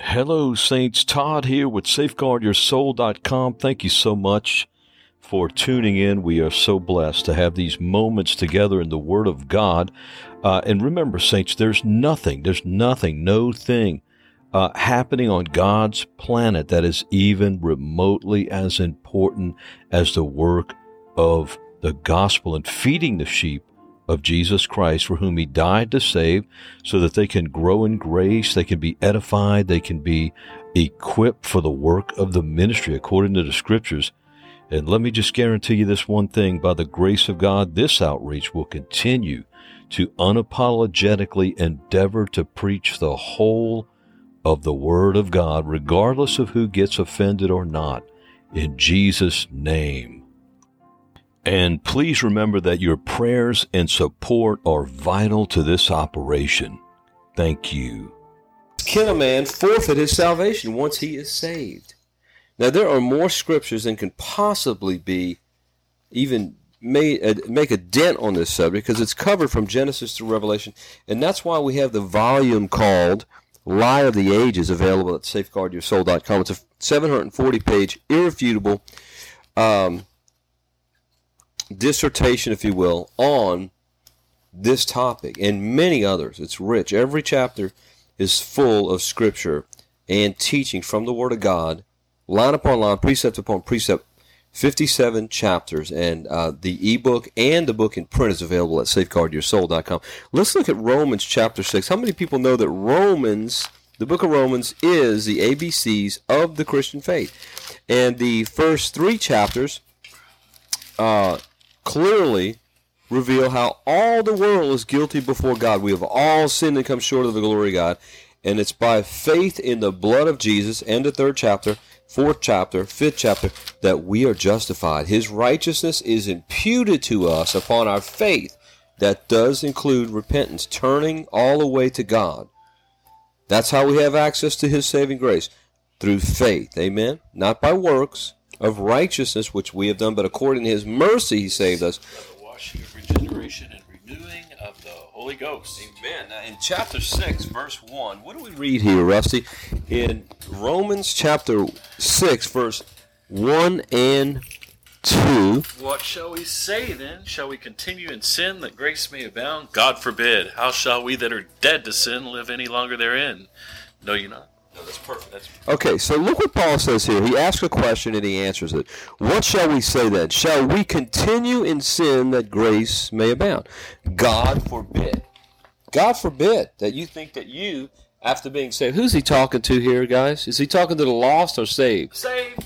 Hello, Saints. Todd here with SafeguardYourSoul.com. Thank you so much for tuning in. We are so blessed to have these moments together in the Word of God. Uh, and remember, Saints, there's nothing, there's nothing, no thing uh, happening on God's planet that is even remotely as important as the work of the gospel and feeding the sheep of Jesus Christ, for whom he died to save, so that they can grow in grace, they can be edified, they can be equipped for the work of the ministry according to the scriptures. And let me just guarantee you this one thing by the grace of God, this outreach will continue to unapologetically endeavor to preach the whole of the Word of God, regardless of who gets offended or not, in Jesus' name. And please remember that your prayers and support are vital to this operation. Thank you. Can a man forfeit his salvation once he is saved? Now, there are more scriptures than can possibly be even made, uh, make a dent on this subject because it's covered from Genesis to Revelation. And that's why we have the volume called Lie of the Ages available at safeguardyoursoul.com. It's a 740 page, irrefutable um, dissertation, if you will, on this topic and many others. It's rich. Every chapter is full of scripture and teaching from the Word of God, line upon line, precept upon precept. 57 chapters, and uh, the ebook and the book in print is available at safeguardyoursoul.com. Let's look at Romans chapter 6. How many people know that Romans, the book of Romans, is the ABCs of the Christian faith? And the first three chapters uh, clearly reveal how all the world is guilty before God. We have all sinned and come short of the glory of God. And it's by faith in the blood of Jesus, and the third chapter, fourth chapter, fifth chapter, that we are justified. His righteousness is imputed to us upon our faith. That does include repentance, turning all the way to God. That's how we have access to His saving grace through faith. Amen? Not by works of righteousness which we have done, but according to His mercy He saved us. The washing of regeneration and renewing of the Holy Ghost. Amen. Now, in chapter 6, verse 1, what do we read here, Rusty? In Romans chapter 6, verse 1 and 2. What shall we say then? Shall we continue in sin that grace may abound? God forbid. How shall we that are dead to sin live any longer therein? No, you not. No, that's perfect. That's Okay, so look what Paul says here. He asks a question and he answers it. What shall we say then? Shall we continue in sin that grace may abound? God forbid. God forbid that you think that you, after being saved, who's he talking to here, guys? Is he talking to the lost or saved? saved.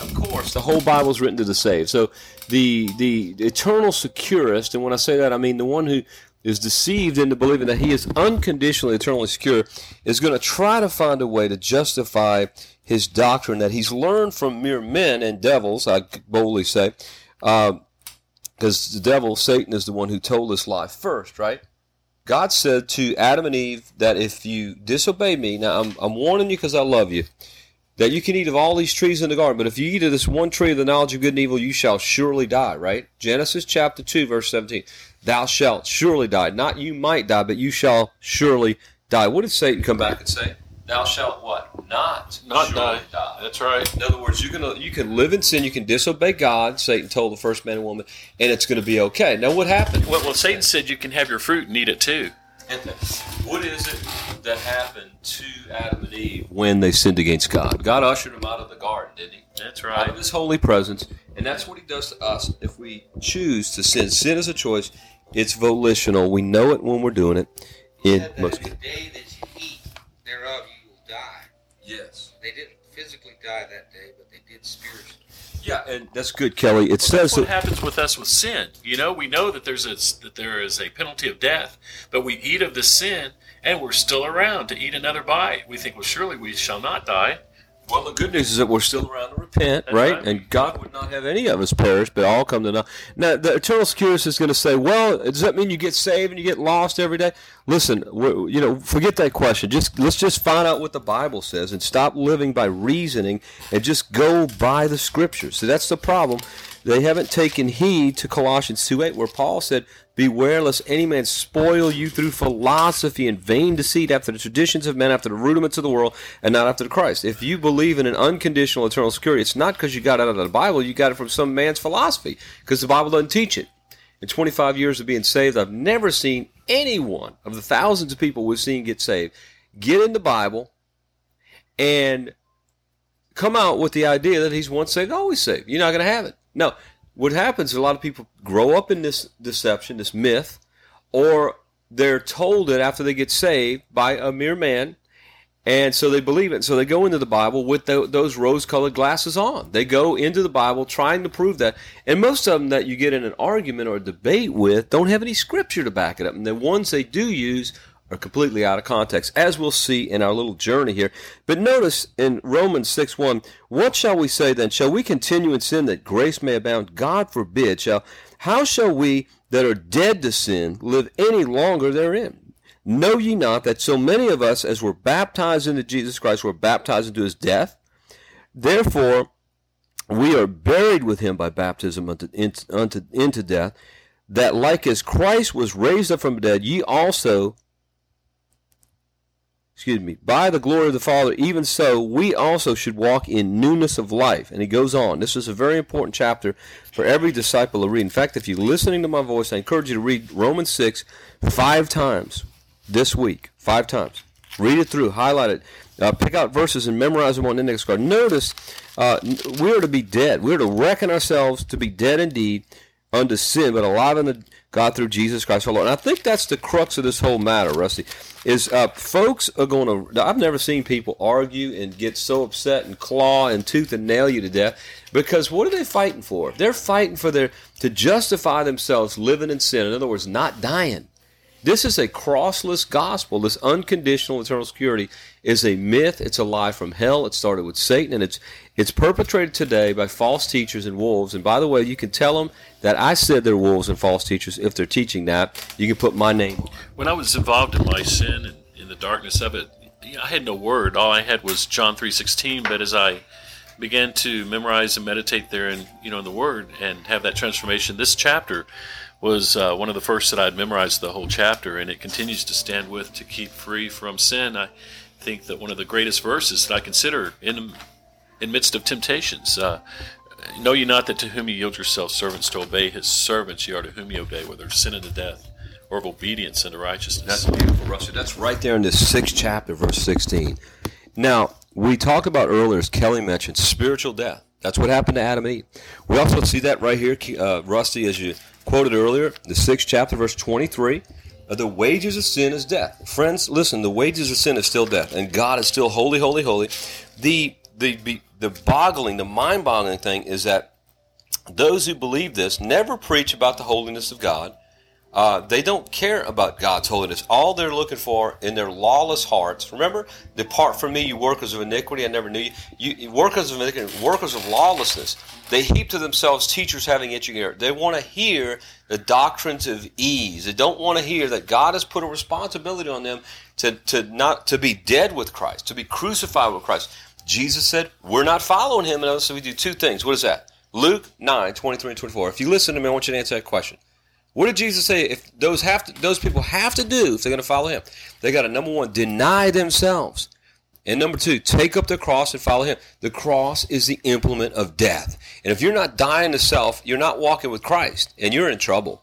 Of course, the whole Bible is written to the saved. So the the eternal securist, and when I say that, I mean the one who is deceived into believing that he is unconditionally eternally secure, is going to try to find a way to justify his doctrine that he's learned from mere men and devils. I boldly say, um, because the devil, Satan, is the one who told this lie first, right? God said to Adam and Eve that if you disobey me, now I'm, I'm warning you because I love you, that you can eat of all these trees in the garden, but if you eat of this one tree of the knowledge of good and evil, you shall surely die, right? Genesis chapter 2, verse 17. Thou shalt surely die. Not you might die, but you shall surely die. What did Satan come back and say? Thou shalt what? Not, Not surely die. That's right. In other words, you can you can live in sin, you can disobey God. Satan told the first man and woman, and it's going to be okay. Now, what happened? Well, well, Satan said you can have your fruit and eat it too. What is it that happened to Adam and Eve when they sinned against God? God ushered them out of the garden, didn't He? That's right. Out of His holy presence, and that's what He does to us if we choose to sin. Sin is a choice; it's volitional. We know it when we're doing it. In said that most the day that you eat thereof you will die. yes, They didn't physically die that day, but they did spiritually. yeah, and that's good, Kelly. It says That's what that happens with us with sin. You know, we know that there's a, that there is a penalty of death, but we eat of the sin and we're still around to eat another bite. We think, well, surely we shall not die. Well, the good news is that we're still around to repent, right? right. And God would not have any of us perish, but all come to know. Now, the eternal securist is going to say, "Well, does that mean you get saved and you get lost every day?" Listen, you know, forget that question. Just let's just find out what the Bible says and stop living by reasoning and just go by the Scriptures. So that's the problem. They haven't taken heed to Colossians 2 8, where Paul said, Beware lest any man spoil you through philosophy and vain deceit after the traditions of men, after the rudiments of the world, and not after the Christ. If you believe in an unconditional eternal security, it's not because you got it out of the Bible, you got it from some man's philosophy, because the Bible doesn't teach it. In 25 years of being saved, I've never seen anyone of the thousands of people we've seen get saved get in the Bible and come out with the idea that he's once saved, always saved. You're not going to have it. No. What happens a lot of people grow up in this deception, this myth, or they're told it after they get saved by a mere man, and so they believe it. So they go into the Bible with the, those rose colored glasses on. They go into the Bible trying to prove that. And most of them that you get in an argument or debate with don't have any scripture to back it up. And the ones they do use are completely out of context, as we'll see in our little journey here. But notice in Romans 6 1, what shall we say then? Shall we continue in sin that grace may abound? God forbid. Shall how shall we that are dead to sin live any longer therein? Know ye not that so many of us as were baptized into Jesus Christ were baptized into his death? Therefore we are buried with him by baptism unto, unto, into death, that like as Christ was raised up from the dead, ye also excuse me, by the glory of the Father, even so we also should walk in newness of life. And he goes on. This is a very important chapter for every disciple to read. In fact, if you're listening to my voice, I encourage you to read Romans 6 five times this week. Five times. Read it through, highlight it, uh, pick out verses and memorize them on the index card. Notice uh, we are to be dead. We are to reckon ourselves to be dead indeed unto sin, but alive unto God through Jesus Christ our Lord. And I think that's the crux of this whole matter, Rusty. Is uh, folks are going to. I've never seen people argue and get so upset and claw and tooth and nail you to death because what are they fighting for? They're fighting for their to justify themselves living in sin. In other words, not dying. This is a crossless gospel. This unconditional eternal security is a myth. It's a lie from hell. It started with Satan, and it's it's perpetrated today by false teachers and wolves. And by the way, you can tell them that I said they're wolves and false teachers if they're teaching that. You can put my name. When I was involved in my sin and in the darkness of it, I had no word. All I had was John three sixteen. But as I began to memorize and meditate there, and you know, in the Word, and have that transformation, this chapter was uh, one of the first that I'd memorized the whole chapter, and it continues to stand with to keep free from sin. I think that one of the greatest verses that I consider in in midst of temptations. Uh, know ye not that to whom ye yield yourselves servants to obey his servants ye are to whom ye obey, whether of sin unto death or of obedience unto righteousness. That's beautiful, Rusty. That's right there in the sixth chapter, verse 16. Now, we talked about earlier, as Kelly mentioned, spiritual death. That's what happened to Adam and Eve. We also see that right here, uh, Rusty, as you quoted earlier, the sixth chapter, verse 23. Uh, the wages of sin is death. Friends, listen, the wages of sin is still death, and God is still holy, holy, holy. The, the, the boggling, the mind boggling thing is that those who believe this never preach about the holiness of God. Uh, they don't care about God's holiness. All they're looking for in their lawless hearts. Remember, depart from me, you workers of iniquity. I never knew you. You workers of iniquity, workers of lawlessness. They heap to themselves teachers having itching ear. They want to hear the doctrines of ease. They don't want to hear that God has put a responsibility on them to, to not to be dead with Christ, to be crucified with Christ. Jesus said, We're not following him unless we do two things. What is that? Luke 9, 23 and 24. If you listen to me, I want you to answer that question. What did Jesus say? If those have to, those people have to do if they're going to follow him, they got to number one deny themselves, and number two take up the cross and follow him. The cross is the implement of death, and if you're not dying to self, you're not walking with Christ, and you're in trouble.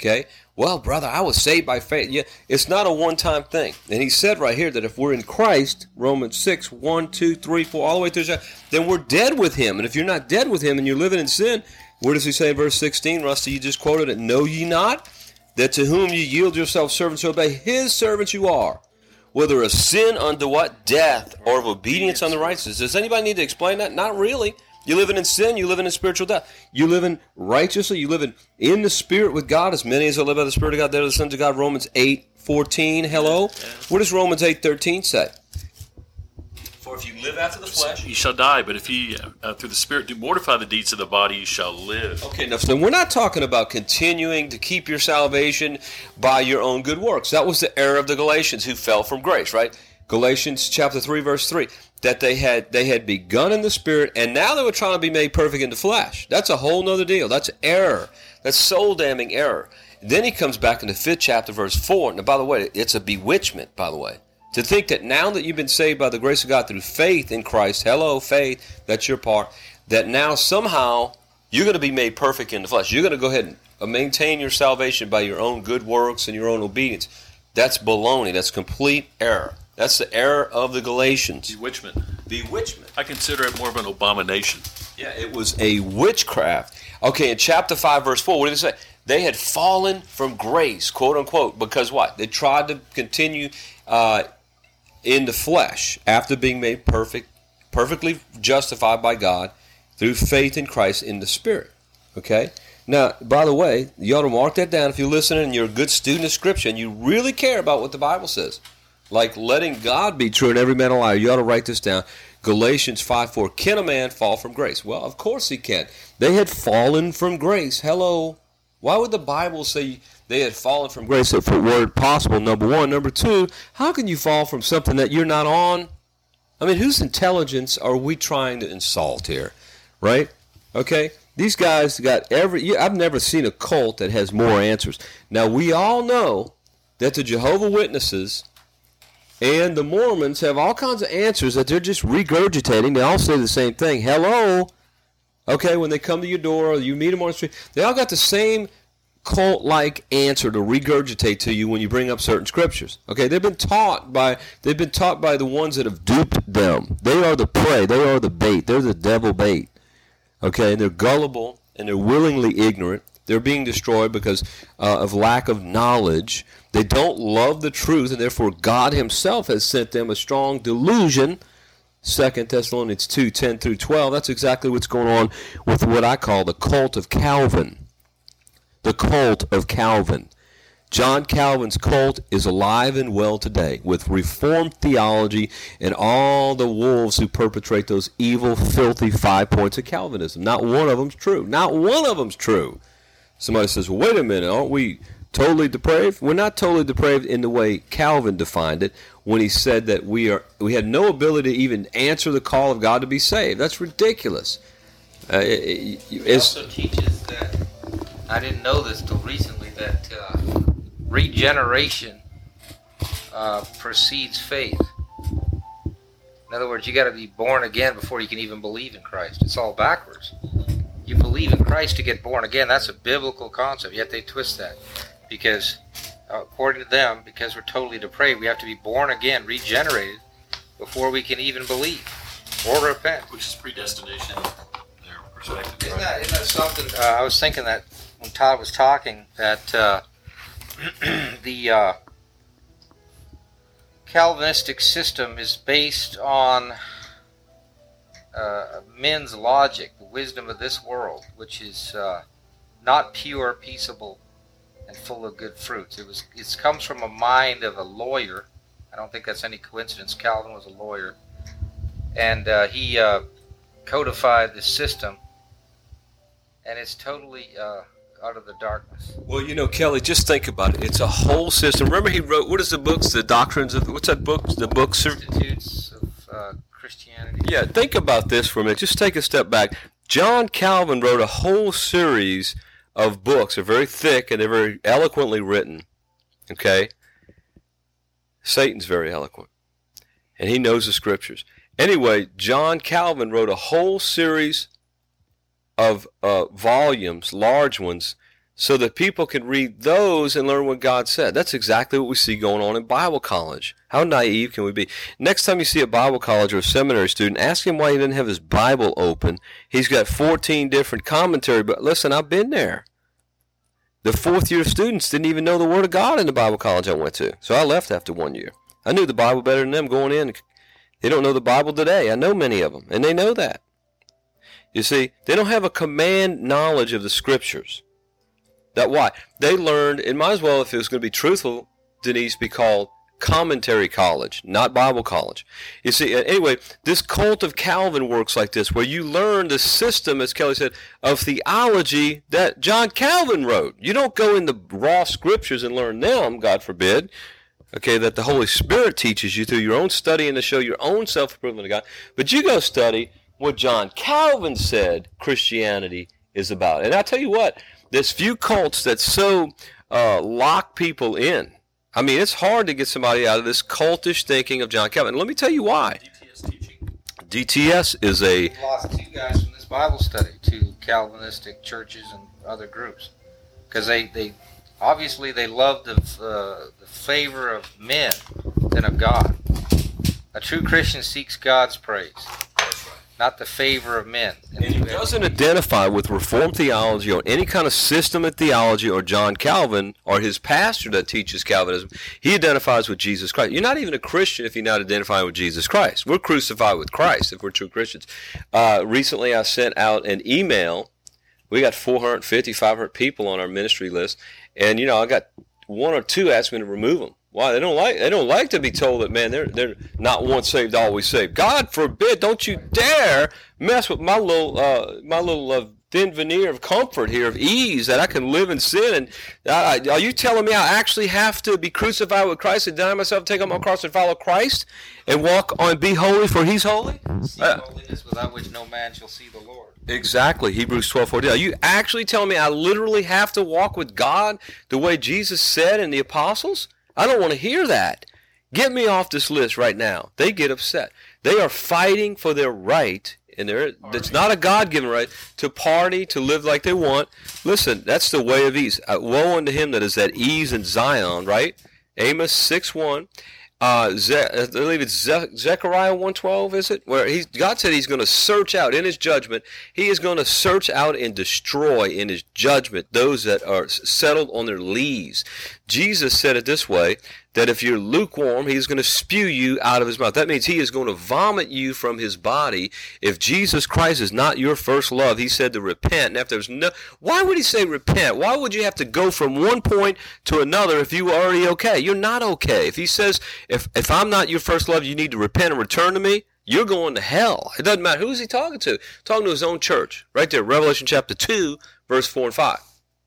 Okay. Well, brother, I was saved by faith. Yeah, it's not a one-time thing. And he said right here that if we're in Christ, Romans 6, 1, 2, 3, 4, all the way through, then we're dead with him. And if you're not dead with him and you're living in sin, where does he say in verse 16, Rusty? You just quoted it. Know ye not that to whom you yield yourselves servants to obey, his servants you are, whether of sin unto what? Death, or of obedience unto righteousness. Does anybody need to explain that? Not really. You're living in sin, you're living in spiritual death. You're living righteously, you living in the spirit with God, as many as are live by the Spirit of God, they're the sons of God. Romans 8, 14. Hello? What does Romans 8, 13 say? For if you live after the flesh, you shall die. But if ye uh, through the Spirit do mortify the deeds of the body, you shall live. Okay, now so we're not talking about continuing to keep your salvation by your own good works. That was the error of the Galatians who fell from grace, right? Galatians chapter 3 verse 3 that they had they had begun in the spirit and now they were trying to be made perfect in the flesh. That's a whole nother deal. That's error. That's soul damning error. Then he comes back in the fifth chapter, verse four. Now, by the way, it's a bewitchment. By the way, to think that now that you've been saved by the grace of God through faith in Christ, hello, faith, that's your part. That now somehow you're going to be made perfect in the flesh. You're going to go ahead and maintain your salvation by your own good works and your own obedience. That's baloney. That's complete error. That's the error of the Galatians. Bewitchment. Bewitchment. I consider it more of an abomination. Yeah, it was a witchcraft. Okay, in chapter 5, verse 4, what did it say? They had fallen from grace, quote unquote, because what? They tried to continue uh, in the flesh after being made perfect, perfectly justified by God through faith in Christ in the Spirit. Okay? Now, by the way, you ought to mark that down if you're listening and you're a good student of Scripture and you really care about what the Bible says. Like letting God be true and every man a liar. You ought to write this down. Galatians 5 4. Can a man fall from grace? Well, of course he can. They had fallen from grace. Hello. Why would the Bible say they had fallen from grace if it were possible? Number one. Number two, how can you fall from something that you're not on? I mean, whose intelligence are we trying to insult here? Right? Okay? These guys got every. I've never seen a cult that has more answers. Now, we all know that the Jehovah Witnesses and the Mormons have all kinds of answers that they're just regurgitating. They all say the same thing. Hello. Okay, when they come to your door or you meet them on the street, they all got the same cult like answer to regurgitate to you when you bring up certain scriptures. Okay, they've been taught by they've been taught by the ones that have duped them. They are the prey, they are the bait, they're the devil bait. Okay, and they're gullible and they're willingly ignorant. They're being destroyed because uh, of lack of knowledge. They don't love the truth, and therefore God Himself has sent them a strong delusion. Second Thessalonians 2, 10 through 12. That's exactly what's going on with what I call the cult of Calvin. The cult of Calvin. John Calvin's cult is alive and well today with Reformed theology and all the wolves who perpetrate those evil, filthy five points of Calvinism. Not one of them's true. Not one of them's true. Somebody says, well, wait a minute, aren't we totally depraved? We're not totally depraved in the way Calvin defined it when he said that we are we had no ability to even answer the call of God to be saved. That's ridiculous. Uh, it, it also teaches that I didn't know this till recently that uh, regeneration uh, precedes faith. In other words, you got to be born again before you can even believe in Christ. It's all backwards. You believe in Christ to get born again. That's a biblical concept. Yet they twist that because, according to them, because we're totally depraved, we have to be born again, regenerated, before we can even believe or repent. Which is predestination, their perspective. Isn't that, isn't that something? Uh, I was thinking that when Todd was talking, that uh, the uh, Calvinistic system is based on uh, men's logic, the wisdom of this world, which is uh, not pure, peaceable, and full of good fruits. It was. It comes from a mind of a lawyer. I don't think that's any coincidence. Calvin was a lawyer, and uh, he uh, codified the system, and it's totally out of the darkness. Well, you know, Kelly, just think about it. It's a whole system. Remember, he wrote what is the books, the doctrines of what's that book? The books. Institutes of uh, Christianity. Yeah, think about this for a minute. Just take a step back. John Calvin wrote a whole series of books. They're very thick and they're very eloquently written. Okay? Satan's very eloquent. And he knows the scriptures. Anyway, John Calvin wrote a whole series of uh, volumes, large ones, so that people can read those and learn what God said. That's exactly what we see going on in Bible college. How naive can we be? Next time you see a Bible college or a seminary student, ask him why he didn't have his Bible open. He's got 14 different commentary, but listen, I've been there. The fourth year students didn't even know the Word of God in the Bible college I went to, so I left after one year. I knew the Bible better than them going in. They don't know the Bible today. I know many of them, and they know that. You see, they don't have a command knowledge of the Scriptures. That why? They learned, it might as well, if it was going to be truthful, Denise, be called commentary college, not Bible college. You see, anyway, this cult of Calvin works like this, where you learn the system, as Kelly said, of theology that John Calvin wrote. You don't go in the raw scriptures and learn them, God forbid. okay, that the Holy Spirit teaches you through your own study and to show your own self improvement of God. But you go study what John Calvin said Christianity is about. And I tell you what, there's few cults that so uh, lock people in. I mean, it's hard to get somebody out of this cultish thinking of John Calvin. let me tell you why. DTS teaching. DTS is a We've lost two guys from this Bible study to Calvinistic churches and other groups because they, they obviously they love the, uh, the favor of men than of God. A true Christian seeks God's praise, not the favor of men. And he doesn't identify with Reformed theology or any kind of system of theology or John Calvin or his pastor that teaches Calvinism. He identifies with Jesus Christ. You're not even a Christian if you're not identifying with Jesus Christ. We're crucified with Christ if we're true Christians. Uh, recently, I sent out an email. We got 450, 500 people on our ministry list, and you know I got one or two asked me to remove them. Why they don't like they don't like to be told that man they're they're not once saved always saved. God forbid! Don't you dare mess with my little uh, my little uh, thin veneer of comfort here of ease that I can live in sin. And I, are you telling me I actually have to be crucified with Christ and deny myself, take up my cross and follow Christ and walk on be holy for He's holy? Seek holiness without which no man shall see the Lord. Exactly, Hebrews twelve forty. Are you actually telling me I literally have to walk with God the way Jesus said in the apostles? I don't want to hear that. Get me off this list right now. They get upset. They are fighting for their right, and it's not a God given right, to party, to live like they want. Listen, that's the way of ease. Uh, woe unto him that is at ease in Zion, right? Amos 6 1. Uh, Ze- I believe it's Ze- Zechariah 112, is it? Where he, God said he's going to search out in his judgment. He is going to search out and destroy in his judgment those that are settled on their lees. Jesus said it this way that if you're lukewarm, he's going to spew you out of his mouth. That means he is going to vomit you from his body. If Jesus Christ is not your first love, he said to repent. And if there's no, why would he say repent? Why would you have to go from one point to another if you were already okay? You're not okay. If he says, if, if I'm not your first love, you need to repent and return to me, you're going to hell. It doesn't matter. Who is he talking to? Talking to his own church. Right there, Revelation chapter 2, verse 4 and 5.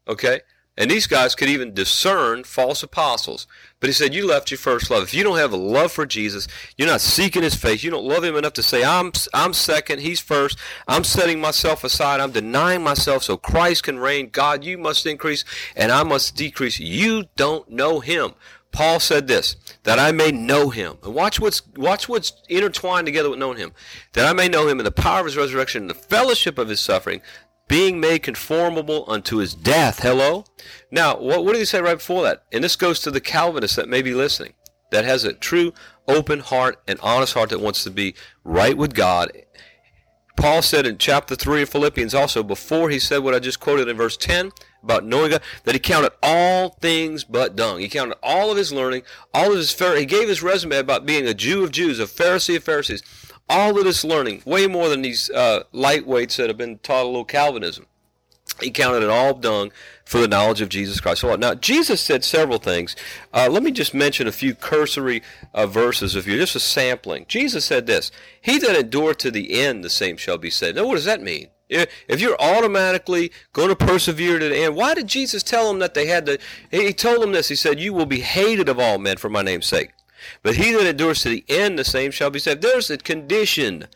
Okay? And these guys could even discern false apostles. But he said, You left your first love. If you don't have a love for Jesus, you're not seeking his face, you don't love him enough to say, I'm, I'm second, he's first, I'm setting myself aside, I'm denying myself so Christ can reign. God, you must increase and I must decrease. You don't know him. Paul said this, that I may know him. And watch what's watch what's intertwined together with knowing him. That I may know him in the power of his resurrection and the fellowship of his suffering, being made conformable unto his death. Hello? Now, what, what did he say right before that? And this goes to the Calvinist that may be listening, that has a true, open heart and honest heart that wants to be right with God. Paul said in chapter 3 of Philippians also, before he said what I just quoted in verse 10 about knowing God, that he counted all things but dung. He counted all of his learning, all of his, he gave his resume about being a Jew of Jews, a Pharisee of Pharisees all of this learning, way more than these uh, lightweights that have been taught a little Calvinism. He counted it all dung for the knowledge of Jesus Christ. Now, Jesus said several things. Uh, let me just mention a few cursory uh, verses of you, just a sampling. Jesus said this He that endure to the end, the same shall be saved. Now, what does that mean? If you're automatically going to persevere to the end, why did Jesus tell them that they had to? He told them this. He said, You will be hated of all men for my name's sake. But he that endures to the end, the same shall be saved. There's a condition.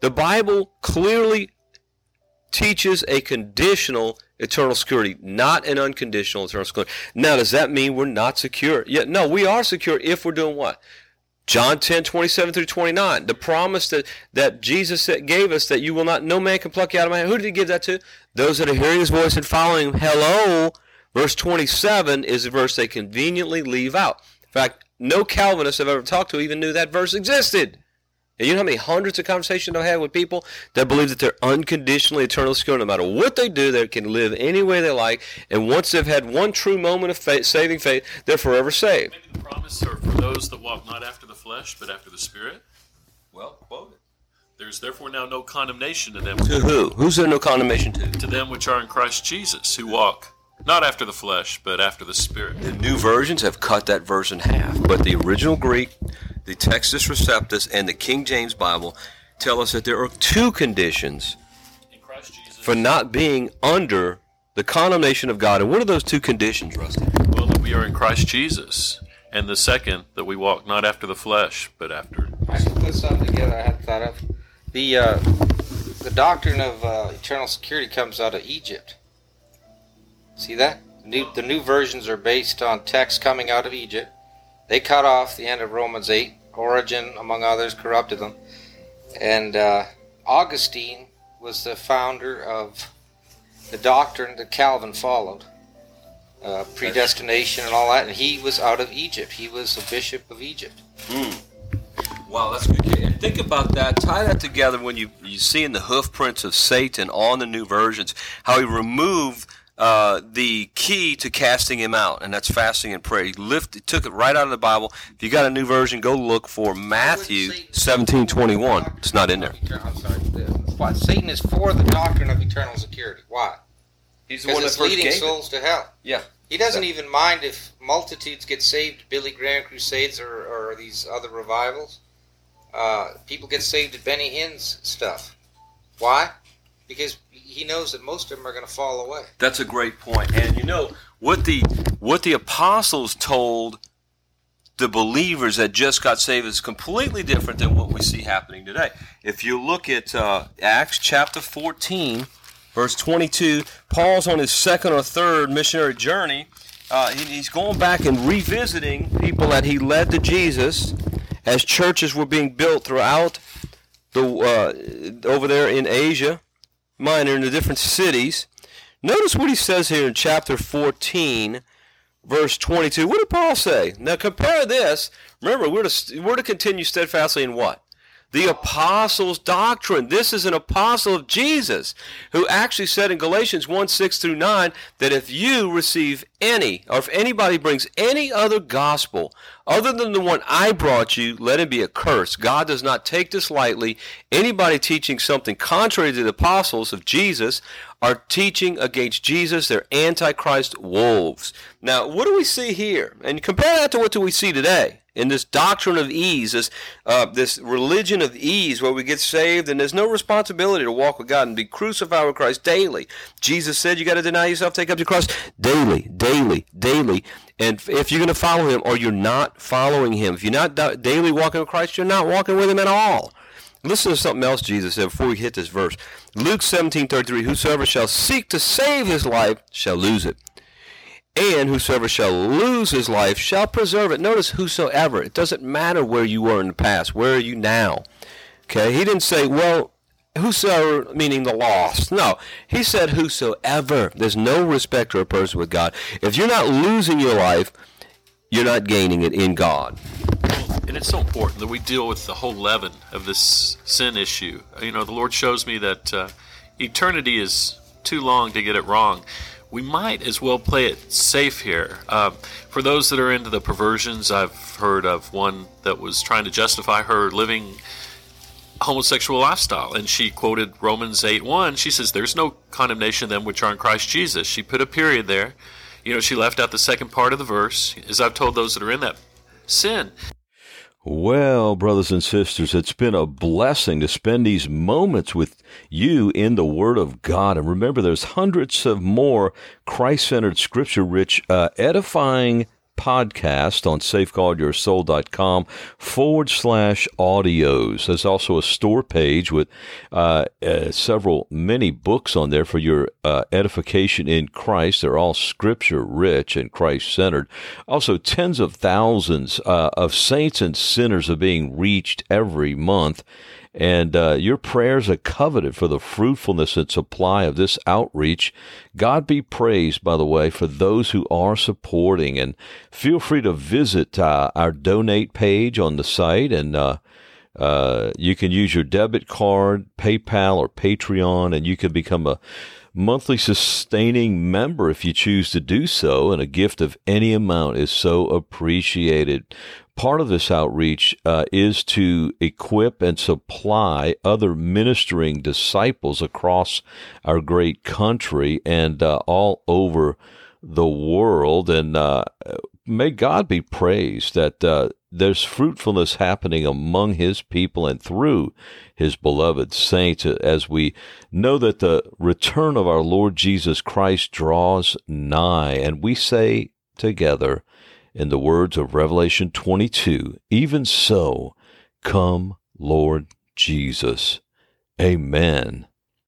The Bible clearly teaches a conditional eternal security, not an unconditional eternal security. Now, does that mean we're not secure? Yeah, no, we are secure if we're doing what? John 10, 27 through 29. The promise that, that Jesus gave us that you will not, no man can pluck you out of my hand. Who did he give that to? Those that are hearing his voice and following him. Hello. Verse 27 is a verse they conveniently leave out. In fact, no Calvinist I've ever talked to even knew that verse existed. And you know how many hundreds of conversations I've had with people that believe that they're unconditionally eternally secure no matter what they do, they can live any way they like. And once they've had one true moment of faith, saving faith, they're forever saved. Maybe the promise are for those that walk not after the flesh, but after the Spirit. Well, quote it. There's therefore now no condemnation to them. To who? Who's there no condemnation to? To them which are in Christ Jesus, who walk not after the flesh, but after the Spirit. The new versions have cut that verse in half, but the original Greek, the Textus Receptus, and the King James Bible tell us that there are two conditions for not being under the condemnation of God. And what are those two conditions, Rusty? Well, that we are in Christ Jesus. and the second that we walk not after the flesh, but after. I should put something together I hadn't thought of. The uh, the doctrine of uh, eternal security comes out of Egypt. See that? New, the new versions are based on texts coming out of Egypt. They cut off the end of Romans 8. Origen, among others, corrupted them. And uh, Augustine was the founder of the doctrine that Calvin followed uh, predestination and all that. And he was out of Egypt. He was a bishop of Egypt. Mm. Wow, that's good. And think about that. Tie that together when you you see in the hoof prints of Satan on the new versions how he removed uh, the key to casting him out, and that's fasting and prayer. He lifted, he took it right out of the Bible. If you got a new version, go look for Matthew seventeen twenty one. It's not in there. I'm sorry. Why? Satan is for the doctrine of eternal security. Why? He's the one it's that first leading gave souls it. to hell. Yeah. He doesn't even mind if multitudes get saved, Billy Graham crusades or, or these other revivals. Uh, people get saved at Benny Hinn's stuff. Why? Because he knows that most of them are going to fall away. That's a great point. And you know what the what the apostles told the believers that just got saved is completely different than what we see happening today. If you look at uh, Acts chapter 14, verse 22, Paul's on his second or third missionary journey. Uh, he's going back and revisiting people that he led to Jesus as churches were being built throughout the uh, over there in Asia Minor in the different cities. Notice what he says here in chapter 14, verse 22. What did Paul say? Now compare this. Remember, we're to, we're to continue steadfastly in what? The apostles' doctrine. This is an apostle of Jesus who actually said in Galatians 1 6 through 9 that if you receive any, or if anybody brings any other gospel other than the one I brought you, let him be accursed. God does not take this lightly. Anybody teaching something contrary to the apostles of Jesus are teaching against Jesus. They're antichrist wolves. Now, what do we see here? And compare that to what do we see today? In this doctrine of ease, this uh, this religion of ease, where we get saved and there's no responsibility to walk with God and be crucified with Christ daily. Jesus said you got to deny yourself, take up your cross daily, daily, daily. And if you're going to follow Him, or you're not following Him, if you're not daily walking with Christ, you're not walking with Him at all. Listen to something else Jesus said before we hit this verse. Luke 17:33, Whosoever shall seek to save his life shall lose it and whosoever shall lose his life shall preserve it. Notice whosoever. It doesn't matter where you were in the past. Where are you now? Okay, he didn't say, well, whosoever, meaning the lost. No, he said whosoever. There's no respect to a person with God. If you're not losing your life, you're not gaining it in God. And it's so important that we deal with the whole leaven of this sin issue. You know, the Lord shows me that uh, eternity is too long to get it wrong we might as well play it safe here. Uh, for those that are into the perversions, I've heard of one that was trying to justify her living homosexual lifestyle, and she quoted Romans 8 1. She says, There's no condemnation of them which are in Christ Jesus. She put a period there. You know, she left out the second part of the verse, as I've told those that are in that sin. Well, brothers and sisters, it's been a blessing to spend these moments with you in the Word of God. And remember, there's hundreds of more Christ centered, scripture rich, uh, edifying podcast on safeguardyoursoul.com forward slash audios. There's also a store page with uh, uh, several, many books on there for your uh, edification in Christ. They're all scripture rich and Christ centered. Also, tens of thousands uh, of saints and sinners are being reached every month. And uh, your prayers are coveted for the fruitfulness and supply of this outreach. God be praised, by the way, for those who are supporting. And feel free to visit uh, our donate page on the site. And uh, uh you can use your debit card, PayPal, or Patreon, and you can become a monthly sustaining member if you choose to do so, and a gift of any amount is so appreciated part of this outreach uh, is to equip and supply other ministering disciples across our great country and uh, all over the world. And uh, may God be praised that uh, there's fruitfulness happening among His people and through His beloved saints as we know that the return of our Lord Jesus Christ draws nigh. And we say together, In the words of Revelation 22, even so, come, Lord Jesus. Amen.